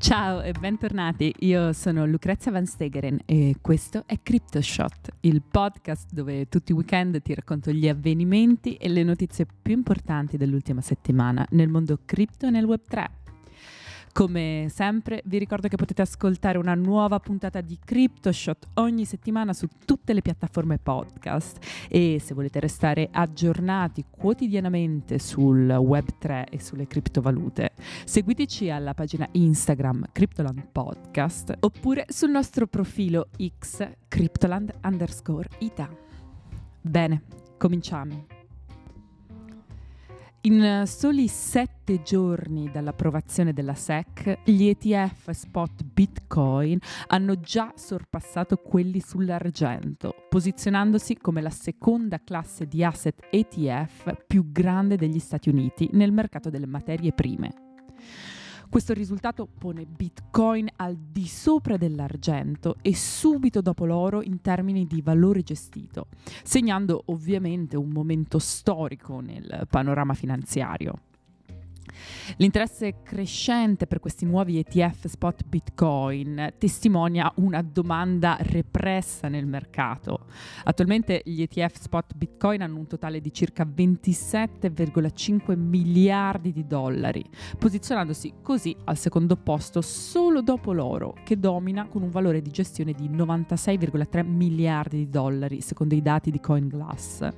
Ciao e bentornati, io sono Lucrezia Van Stegeren e questo è CryptoShot, il podcast dove tutti i weekend ti racconto gli avvenimenti e le notizie più importanti dell'ultima settimana nel mondo cripto e nel Web3. Come sempre vi ricordo che potete ascoltare una nuova puntata di CryptoShot ogni settimana su tutte le piattaforme podcast e se volete restare aggiornati quotidianamente sul Web3 e sulle criptovalute seguiteci alla pagina Instagram Cryptoland Podcast oppure sul nostro profilo X Cryptoland underscore Ita. Bene, cominciamo. In soli sette giorni dall'approvazione della SEC, gli ETF spot Bitcoin hanno già sorpassato quelli sull'argento, posizionandosi come la seconda classe di asset ETF più grande degli Stati Uniti nel mercato delle materie prime. Questo risultato pone Bitcoin al di sopra dell'argento e subito dopo l'oro in termini di valore gestito, segnando ovviamente un momento storico nel panorama finanziario. L'interesse crescente per questi nuovi ETF spot Bitcoin testimonia una domanda repressa nel mercato. Attualmente gli ETF spot Bitcoin hanno un totale di circa 27,5 miliardi di dollari, posizionandosi così al secondo posto solo dopo l'oro, che domina con un valore di gestione di 96,3 miliardi di dollari, secondo i dati di CoinGlass.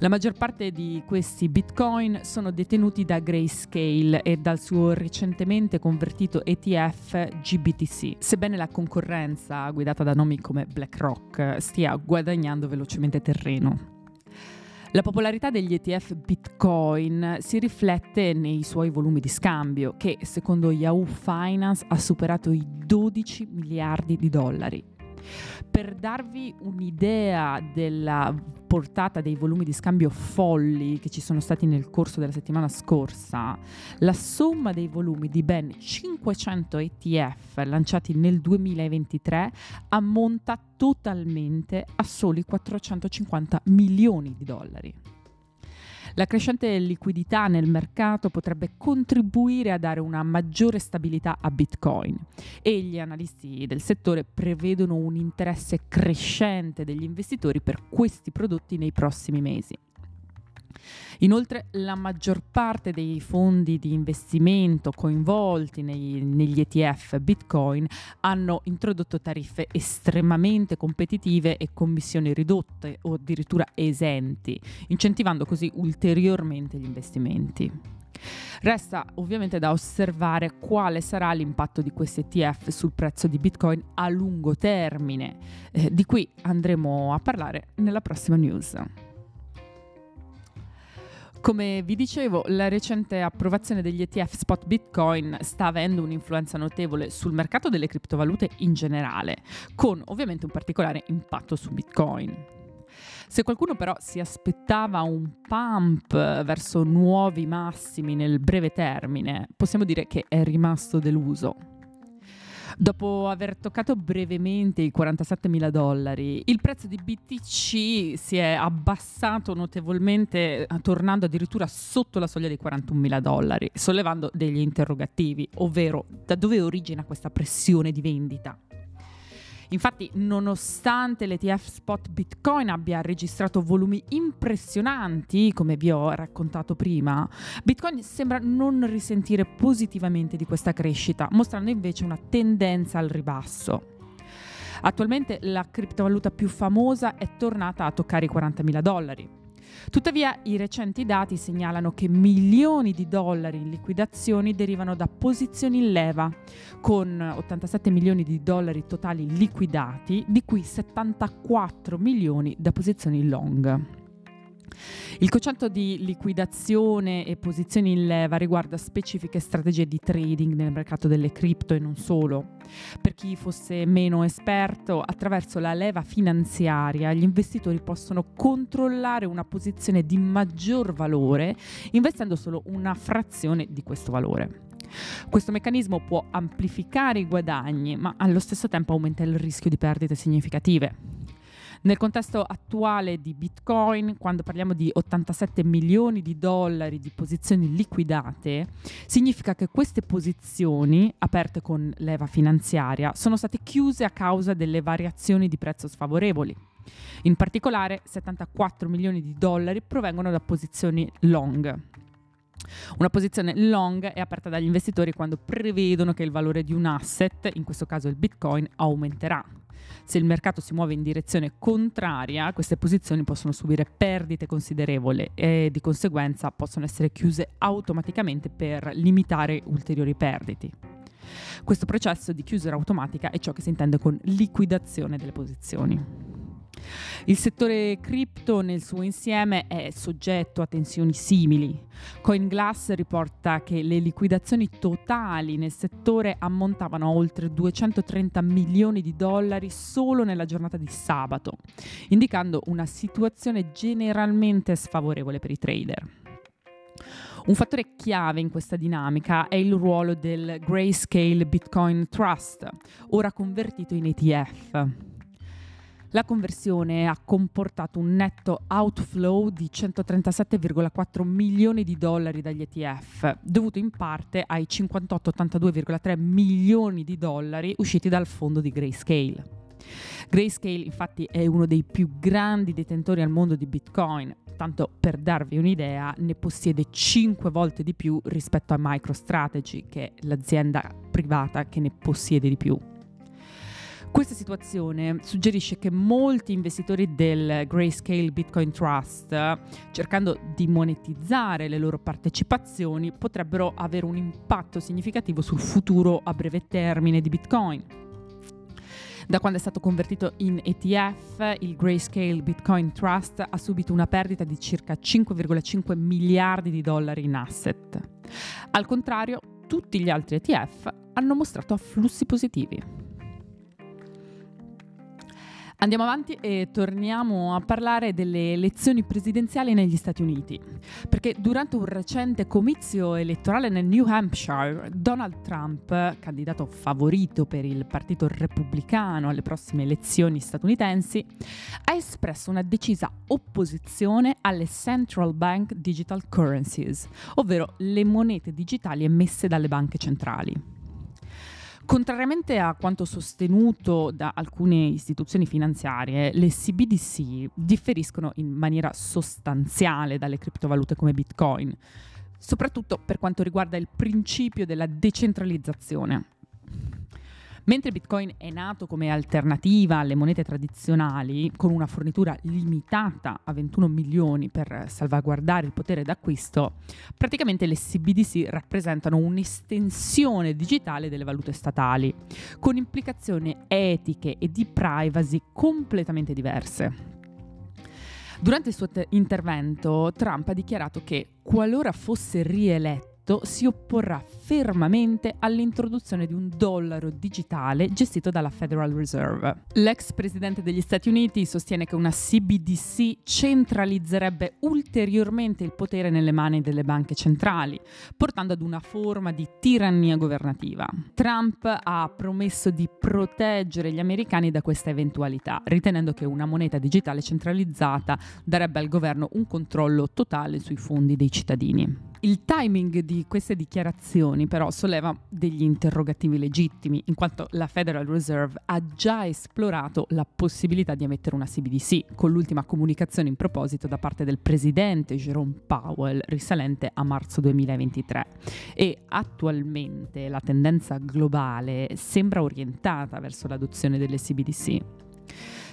La maggior parte di questi bitcoin sono detenuti da Grayscale e dal suo recentemente convertito ETF GBTC, sebbene la concorrenza guidata da nomi come BlackRock stia guadagnando velocemente terreno. La popolarità degli ETF Bitcoin si riflette nei suoi volumi di scambio, che secondo Yahoo Finance ha superato i 12 miliardi di dollari. Per darvi un'idea della portata dei volumi di scambio folli che ci sono stati nel corso della settimana scorsa, la somma dei volumi di ben 500 ETF lanciati nel 2023 ammonta totalmente a soli 450 milioni di dollari. La crescente liquidità nel mercato potrebbe contribuire a dare una maggiore stabilità a Bitcoin e gli analisti del settore prevedono un interesse crescente degli investitori per questi prodotti nei prossimi mesi. Inoltre la maggior parte dei fondi di investimento coinvolti nei, negli ETF Bitcoin hanno introdotto tariffe estremamente competitive e commissioni ridotte o addirittura esenti, incentivando così ulteriormente gli investimenti. Resta ovviamente da osservare quale sarà l'impatto di questi ETF sul prezzo di Bitcoin a lungo termine. Eh, di cui andremo a parlare nella prossima news. Come vi dicevo, la recente approvazione degli ETF spot Bitcoin sta avendo un'influenza notevole sul mercato delle criptovalute in generale, con ovviamente un particolare impatto su Bitcoin. Se qualcuno però si aspettava un pump verso nuovi massimi nel breve termine, possiamo dire che è rimasto deluso. Dopo aver toccato brevemente i 47 mila dollari, il prezzo di BTC si è abbassato notevolmente, tornando addirittura sotto la soglia dei 41 mila dollari, sollevando degli interrogativi, ovvero da dove origina questa pressione di vendita? Infatti, nonostante l'ETF spot Bitcoin abbia registrato volumi impressionanti, come vi ho raccontato prima, Bitcoin sembra non risentire positivamente di questa crescita, mostrando invece una tendenza al ribasso. Attualmente la criptovaluta più famosa è tornata a toccare i 40.000 dollari. Tuttavia i recenti dati segnalano che milioni di dollari in liquidazioni derivano da posizioni in leva, con 87 milioni di dollari totali liquidati, di cui 74 milioni da posizioni long. Il concetto di liquidazione e posizioni in leva riguarda specifiche strategie di trading nel mercato delle cripto e non solo. Per chi fosse meno esperto, attraverso la leva finanziaria gli investitori possono controllare una posizione di maggior valore investendo solo una frazione di questo valore. Questo meccanismo può amplificare i guadagni, ma allo stesso tempo aumenta il rischio di perdite significative. Nel contesto attuale di Bitcoin, quando parliamo di 87 milioni di dollari di posizioni liquidate, significa che queste posizioni, aperte con leva finanziaria, sono state chiuse a causa delle variazioni di prezzo sfavorevoli. In particolare 74 milioni di dollari provengono da posizioni long. Una posizione long è aperta dagli investitori quando prevedono che il valore di un asset, in questo caso il Bitcoin, aumenterà. Se il mercato si muove in direzione contraria, queste posizioni possono subire perdite considerevoli e di conseguenza possono essere chiuse automaticamente per limitare ulteriori perdite. Questo processo di chiusura automatica è ciò che si intende con liquidazione delle posizioni. Il settore cripto nel suo insieme è soggetto a tensioni simili. CoinGlass riporta che le liquidazioni totali nel settore ammontavano a oltre 230 milioni di dollari solo nella giornata di sabato, indicando una situazione generalmente sfavorevole per i trader. Un fattore chiave in questa dinamica è il ruolo del Grayscale Bitcoin Trust, ora convertito in ETF. La conversione ha comportato un netto outflow di 137,4 milioni di dollari dagli ETF, dovuto in parte ai 58,82,3 milioni di dollari usciti dal fondo di Grayscale. Grayscale infatti è uno dei più grandi detentori al mondo di Bitcoin, tanto per darvi un'idea ne possiede 5 volte di più rispetto a MicroStrategy, che è l'azienda privata che ne possiede di più. Questa situazione suggerisce che molti investitori del Grayscale Bitcoin Trust, cercando di monetizzare le loro partecipazioni, potrebbero avere un impatto significativo sul futuro a breve termine di Bitcoin. Da quando è stato convertito in ETF, il Grayscale Bitcoin Trust ha subito una perdita di circa 5,5 miliardi di dollari in asset. Al contrario, tutti gli altri ETF hanno mostrato afflussi positivi. Andiamo avanti e torniamo a parlare delle elezioni presidenziali negli Stati Uniti, perché durante un recente comizio elettorale nel New Hampshire, Donald Trump, candidato favorito per il Partito Repubblicano alle prossime elezioni statunitensi, ha espresso una decisa opposizione alle Central Bank Digital Currencies, ovvero le monete digitali emesse dalle banche centrali. Contrariamente a quanto sostenuto da alcune istituzioni finanziarie, le CBDC differiscono in maniera sostanziale dalle criptovalute come Bitcoin, soprattutto per quanto riguarda il principio della decentralizzazione. Mentre Bitcoin è nato come alternativa alle monete tradizionali, con una fornitura limitata a 21 milioni per salvaguardare il potere d'acquisto, praticamente le CBDC rappresentano un'estensione digitale delle valute statali, con implicazioni etiche e di privacy completamente diverse. Durante il suo te- intervento, Trump ha dichiarato che qualora fosse rieletto, Egitto si opporrà fermamente all'introduzione di un dollaro digitale gestito dalla Federal Reserve. L'ex presidente degli Stati Uniti sostiene che una CBDC centralizzerebbe ulteriormente il potere nelle mani delle banche centrali, portando ad una forma di tirannia governativa. Trump ha promesso di proteggere gli americani da questa eventualità, ritenendo che una moneta digitale centralizzata darebbe al governo un controllo totale sui fondi dei cittadini. Il timing di queste dichiarazioni però solleva degli interrogativi legittimi, in quanto la Federal Reserve ha già esplorato la possibilità di emettere una CBDC, con l'ultima comunicazione in proposito da parte del presidente Jerome Powell risalente a marzo 2023. E attualmente la tendenza globale sembra orientata verso l'adozione delle CBDC.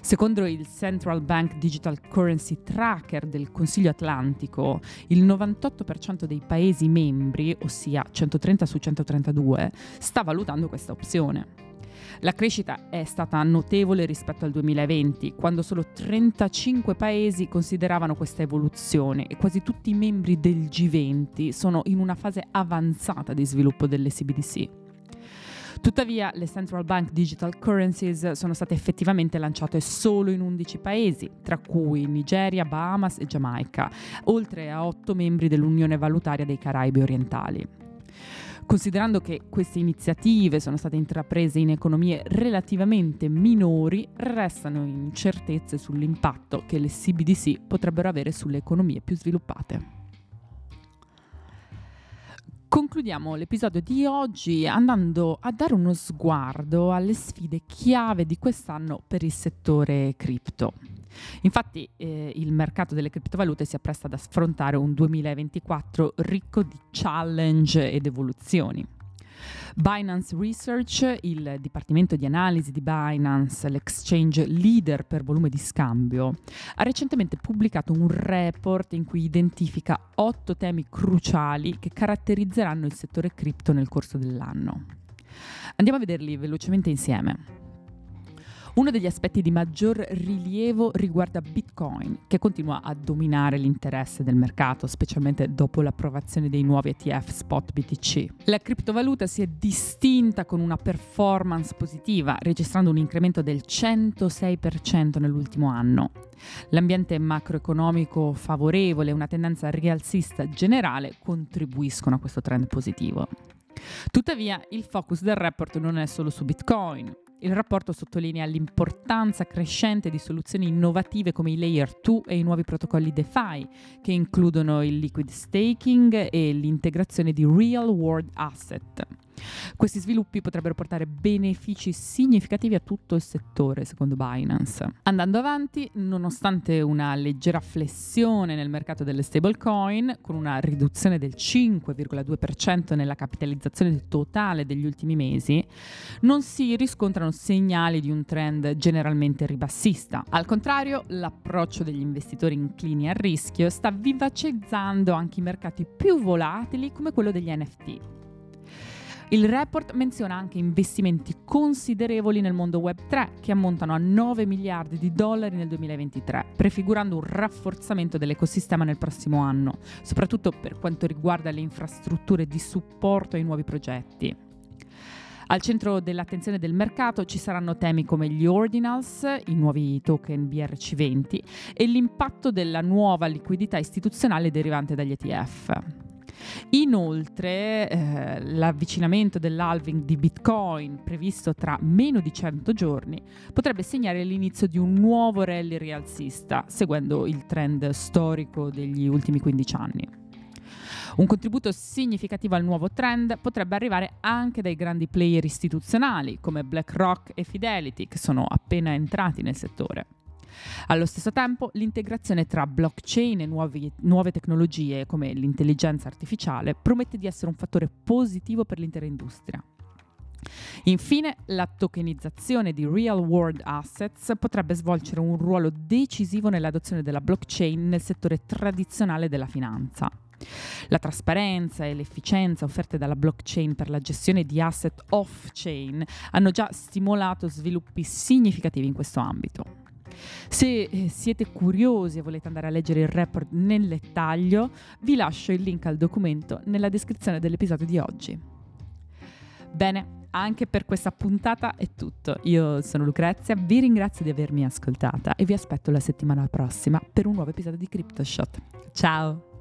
Secondo il Central Bank Digital Currency Tracker del Consiglio Atlantico, il 98% dei Paesi membri, ossia 130 su 132, sta valutando questa opzione. La crescita è stata notevole rispetto al 2020, quando solo 35 paesi consideravano questa evoluzione e quasi tutti i membri del G20 sono in una fase avanzata di sviluppo delle CBDC. Tuttavia, le central bank digital currencies sono state effettivamente lanciate solo in 11 paesi, tra cui Nigeria, Bahamas e Giamaica, oltre a 8 membri dell'Unione Valutaria dei Caraibi orientali. Considerando che queste iniziative sono state intraprese in economie relativamente minori, restano incertezze sull'impatto che le CBDC potrebbero avere sulle economie più sviluppate. Concludiamo l'episodio di oggi andando a dare uno sguardo alle sfide chiave di quest'anno per il settore cripto. Infatti eh, il mercato delle criptovalute si appresta ad affrontare un 2024 ricco di challenge ed evoluzioni. Binance Research, il dipartimento di analisi di Binance, l'exchange leader per volume di scambio, ha recentemente pubblicato un report in cui identifica otto temi cruciali che caratterizzeranno il settore cripto nel corso dell'anno. Andiamo a vederli velocemente insieme. Uno degli aspetti di maggior rilievo riguarda Bitcoin, che continua a dominare l'interesse del mercato, specialmente dopo l'approvazione dei nuovi ETF spot BTC. La criptovaluta si è distinta con una performance positiva, registrando un incremento del 106% nell'ultimo anno. L'ambiente macroeconomico favorevole e una tendenza rialzista generale contribuiscono a questo trend positivo. Tuttavia, il focus del report non è solo su Bitcoin. Il rapporto sottolinea l'importanza crescente di soluzioni innovative come i Layer 2 e i nuovi protocolli DeFi, che includono il liquid staking e l'integrazione di real world asset. Questi sviluppi potrebbero portare benefici significativi a tutto il settore, secondo Binance. Andando avanti, nonostante una leggera flessione nel mercato delle stablecoin, con una riduzione del 5,2% nella capitalizzazione totale degli ultimi mesi, non si riscontrano segnali di un trend generalmente ribassista. Al contrario, l'approccio degli investitori inclini al rischio sta vivacizzando anche i mercati più volatili come quello degli NFT. Il report menziona anche investimenti considerevoli nel mondo Web3 che ammontano a 9 miliardi di dollari nel 2023, prefigurando un rafforzamento dell'ecosistema nel prossimo anno, soprattutto per quanto riguarda le infrastrutture di supporto ai nuovi progetti. Al centro dell'attenzione del mercato ci saranno temi come gli ordinals, i nuovi token BRC20 e l'impatto della nuova liquidità istituzionale derivante dagli ETF. Inoltre, eh, l'avvicinamento dell'halving di Bitcoin previsto tra meno di 100 giorni potrebbe segnare l'inizio di un nuovo rally rialzista, seguendo il trend storico degli ultimi 15 anni. Un contributo significativo al nuovo trend potrebbe arrivare anche dai grandi player istituzionali come BlackRock e Fidelity, che sono appena entrati nel settore. Allo stesso tempo, l'integrazione tra blockchain e nuovi, nuove tecnologie come l'intelligenza artificiale promette di essere un fattore positivo per l'intera industria. Infine, la tokenizzazione di real world assets potrebbe svolgere un ruolo decisivo nell'adozione della blockchain nel settore tradizionale della finanza. La trasparenza e l'efficienza offerte dalla blockchain per la gestione di asset off-chain hanno già stimolato sviluppi significativi in questo ambito. Se eh, siete curiosi e volete andare a leggere il report nel dettaglio, vi lascio il link al documento nella descrizione dell'episodio di oggi. Bene, anche per questa puntata è tutto. Io sono Lucrezia, vi ringrazio di avermi ascoltata e vi aspetto la settimana prossima per un nuovo episodio di CryptoShot. Ciao!